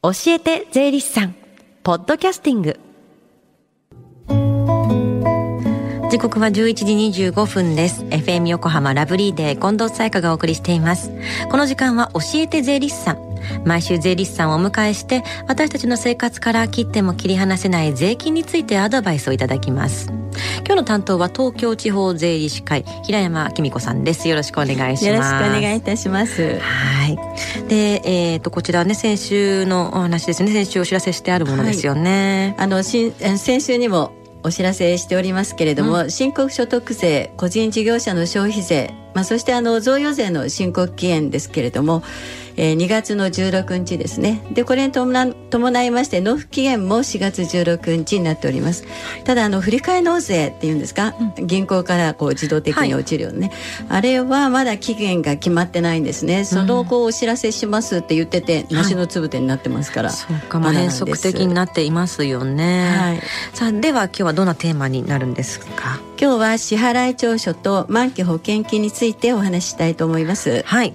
教えて税理士さん。ポッドキャスティング。時刻は11時25分です。FM 横浜ラブリーデー近藤彩香がお送りしています。この時間は教えて税理士さん。毎週税理士さんをお迎えして私たちの生活から切っても切り離せない税金についてアドバイスをいただきます。今日の担当は東京地方税理士会平山紀美子さんです。よろしくお願いします。よろしくお願いいたします。はい。でえっ、ー、とこちらね先週のお話ですね。先週お知らせしてあるものですよね、はい、あのし先週にもお知らせしておりますけれども、うん、申告所得税個人事業者の消費税、まあ、そしてあの贈与税の申告期限ですけれどもえー、2月の16日ですね。でこれに伴いまして納付期限も4月16日になっております。ただあの振替納税っていうんですか、うん、銀行からこう自動的に落ちるよね、はい、あれはまだ期限が決まってないんですね。その後お知らせしますって言ってて、うん、梨のつぶてになってますから、はい、そうか、まあ、変則的になっていますよね、はい、さあでは今日はどんなテーマになるんですか？今日は支払い調書と満期保険金についてお話ししたいと思います。はい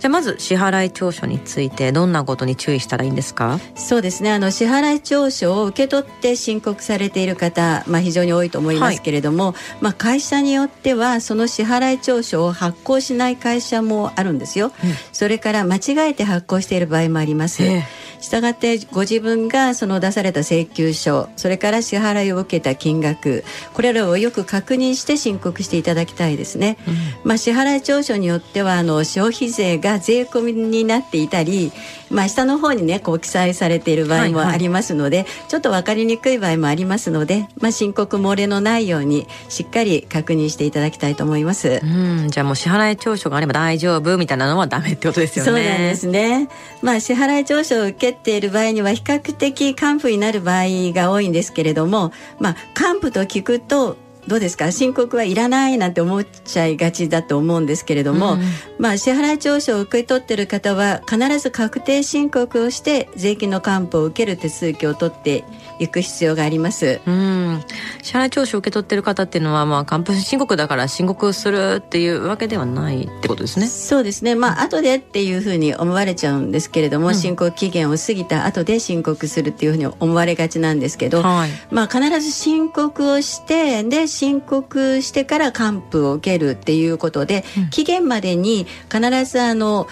じゃあまず支払い調書についてどんなことに注意したらいいんですか？そうですね。あの支払い調書を受け取って申告されている方、まあ、非常に多いと思いますけれども、はい、まあ、会社によってはその支払い調書を発行しない会社もあるんですよ、うん、それから間違えて発行している場合もあります、えーしたがってご自分がその出された請求書それから支払いを受けた金額これらをよく確認して申告していただきたいですね、うん、まあ、支払い調書によってはあの消費税が税込みになっていたり、まあ、下の方にねこう記載されている場合もありますので、はいはい、ちょっと分かりにくい場合もありますので、まあ、申告漏れのないようにしっかり確認していただきたいと思います。うんじゃあもう支払い調書があれば大丈夫みたいなのはダメってことですよね。そうなんですね。まあ支払い調書を受けけている場合には比較的還付になる場合が多いんですけれども、まあ、還付と聞くとどうですか？申告はいらないなんて思っちゃいがちだと思うんですけれども、うん、まあ支払い調書を受け取っている方は必ず確定申告をして税金の還付を受ける手続きを取っていく必要があります。うん、支払い調書を受け取っている方っていうのはまあ還付申告だから申告するっていうわけではないってことですね。そうですね。まあ後でっていうふうに思われちゃうんですけれども、うん、申告期限を過ぎた後で申告するっていうふうに思われがちなんですけど、はい、まあ必ず申告をしてで申告してから還付を受けるっていうことで、うん、期限までに必ずあの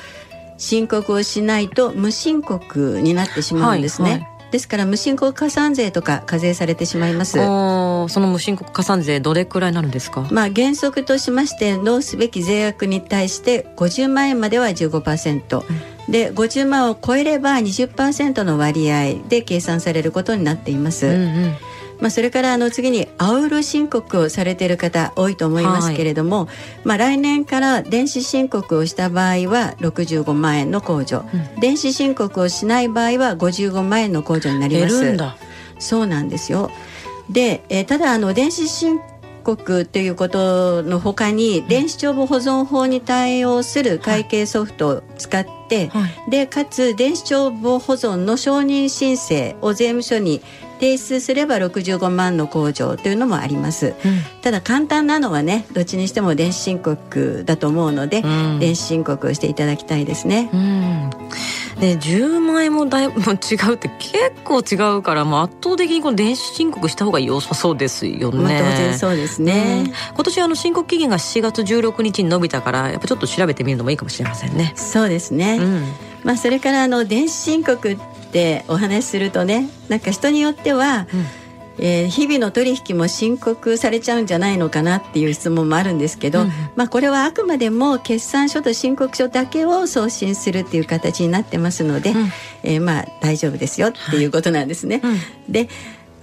申告をしないと無申告になってしまうんですね。はいはい。ですから無申告加算税とか課税されてしまいます。その無申告加算税どれくらいになるんですか？まあ原則としまして納すべき税額に対して50万円までは15%、うん、で50万を超えれば20%の割合で計算されることになっています、うんうんまあ、それからあの次にアウロ申告をされている方多いと思いますけれども、はい、まあ、来年から電子申告をした場合は65万円の控除、うん、電子申告をしない場合は55万円の控除になります。そうなんですよ。で、えー、ただあの電子申告ということのほかに、電子帳簿保存法に対応する会計ソフトを使って、はい、でかつ電子帳簿保存の承認申請を税務署に提出すれば65万の控除というのもあります、うん、ただ簡単なのはねどっちにしても電子申告だと思うので、うん、電子申告をしていただきたいですね、うん、で10万円もだい ぶ違うって結構違うからもう圧倒的にこの電子申告した方が良さそうですよね、まあ、当然そうですね、今年あの申告期限が7月16日に伸びたからやっぱちょっと調べてみるのもいいかもしれませんね。そうですね、まあ、それからあの電子申告ってお話しするとねなんか人によっては、うん。えー、日々の取引も申告されちゃうんじゃないのかなっていう質問もあるんですけど、うん、まあ、これはあくまでも決算書と申告書だけを送信するっていう形になってますので、うん、えー、まあ大丈夫ですよっていうことなんですね。はい、で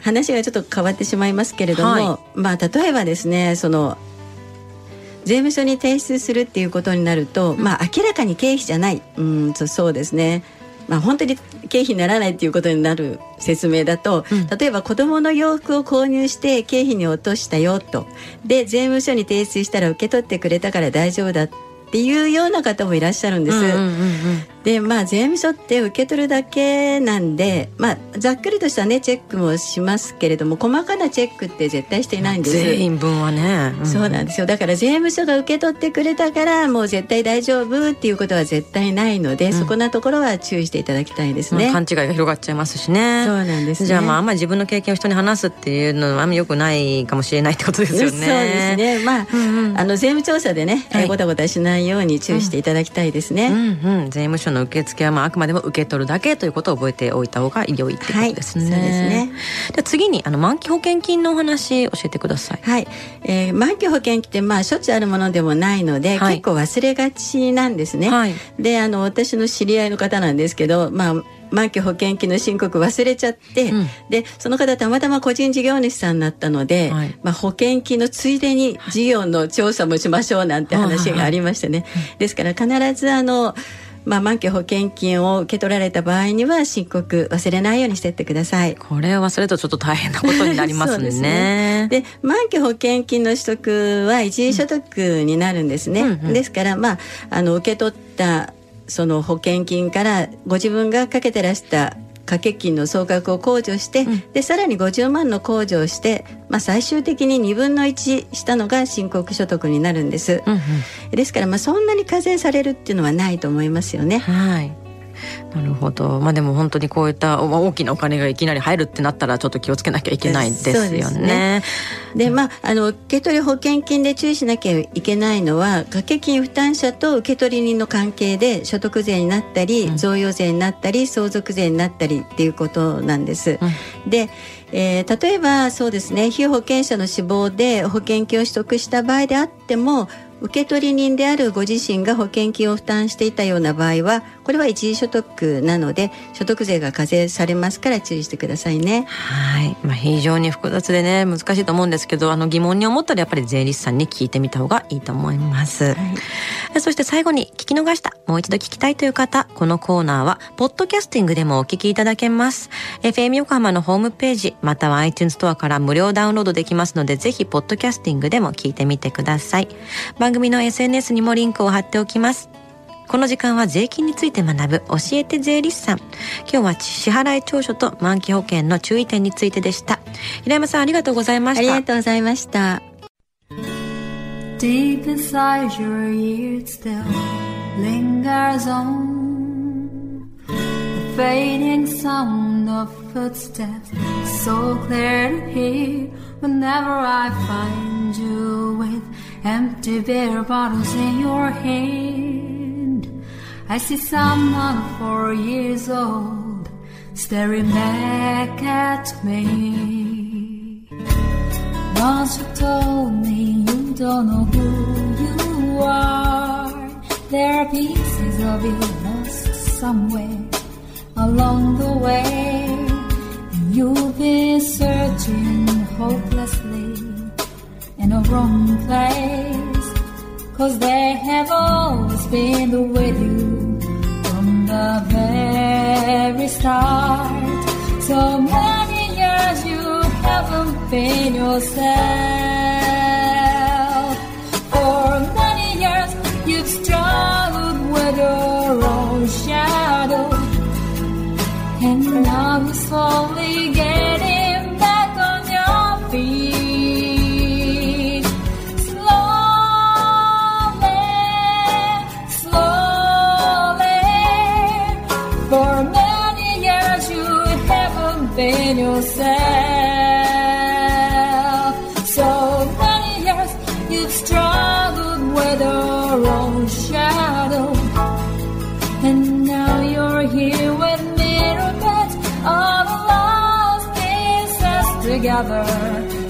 話がちょっと変わってしまいますけれども、はい、まあ例えばですねその税務署に提出するっていうことになると、まあ明らかに経費じゃない。うんそうですねまあ、本当に経費にならないっていうことになる説明だと、うん、例えば子どもの洋服を購入して経費に落としたよと。で税務署に提出したら受け取ってくれたから大丈夫だっていうような方もいらっしゃるんです。でまあ税務署って受け取るだけなんで、まあ、ざっくりとしたねチェックもしますけれども細かなチェックって絶対していないんです。全員分はね、うん、そうなんですよ。だから税務署が受け取ってくれたからもう絶対大丈夫っていうことは絶対ないので、うん、そこなところは注意していただきたいですね、まあ、勘違いが広がっちゃいますしね。そうなんです、ね、じゃあまああんまり自分の経験を人に話すっていうのはあんまりよくないかもしれないってことですよね。そうですね。まあ、うんうん、あの税務調査でね、はい、ごたごたしないように注意していただきたいですね、うんうん、税務署の受付はまああくまでも受け取るだけということを覚えておいた方が良いってことですね。はい、そうですね。で次にあの満期保険金のお話教えてください。はい。えー、満期保険金ってまあしょっちゅうあるものでもないので、はい、結構忘れがちなんですね。はい、であの私の知り合いの方なんですけど、まあ満期保険金の申告忘れちゃって、うん、でその方たまたま個人事業主さんになったので、はい、まあ、保険金のついでに事業の調査もしましょうなんて話がありましてね、ですから必ずあのまあ、満期保険金を受け取られた場合には申告忘れないようにしてってください。これを忘れるとちょっと大変なことになりますね。で、ね、満期保険金の取得は一時所得になるんですね、うんうんうん、ですからまああの受け取ったその保険金からご自分がかけてらした掛け金の総額を控除して、うん、でさらに50万の控除をして、まあ、最終的に2分の1したのが申告所得になるんです、うんうん、ですからまあそんなに課税されるっていうのはないと思いますよね。はい。なるほど。まあでも本当にこういった大きなお金がいきなり入るってなったらちょっと気をつけなきゃいけないですよね。で、ね、まああの受け取り保険金で注意しなきゃいけないのは掛け金負担者と受取人の関係で所得税になったり、うん、贈与税になったり相続税になったりっていうことなんです。うん、でえー、例えばそうですね被保険者の死亡で保険金を取得した場合であっても受取人であるご自身が保険金を負担していたような場合はこれは一時所得なので所得税が課税されますから注意してくださいね。はい、まあ、非常に複雑でね難しいと思うんですけどあの疑問に思ったらやっぱり税理士さんに聞いてみた方がいいと思います、はい、そして最後に聞き逃したもう一度聞きたいという方このコーナーはポッドキャスティングでもお聞きいただけます。FM 横浜のホームページまたは iTunes ストアから無料ダウンロードできますのでぜひポッドキャスティングでも聞いてみてください。番組の SNS にもリンクを貼っておきます。この時間は税金について学ぶ教えて税理士さん。今日は支払い調書と満期保険の注意点についてでした。平山さんありがとうございました。ありがとうございました。Deep inside your ears still lingers on the fading sound of footsteps so clear to hear whenever I find you empty beer bottles in your hand. I see someone four years old staring back at me. Once you told me you don't know who you are. There are pieces of you lost somewhere along the way. And you've been searching hopelessly a wrong place. Cause they have always been with you from the very start. So many years you haven't been yourself. Struggled with own shadow, and now you're here with miracles, all the lost pieces together.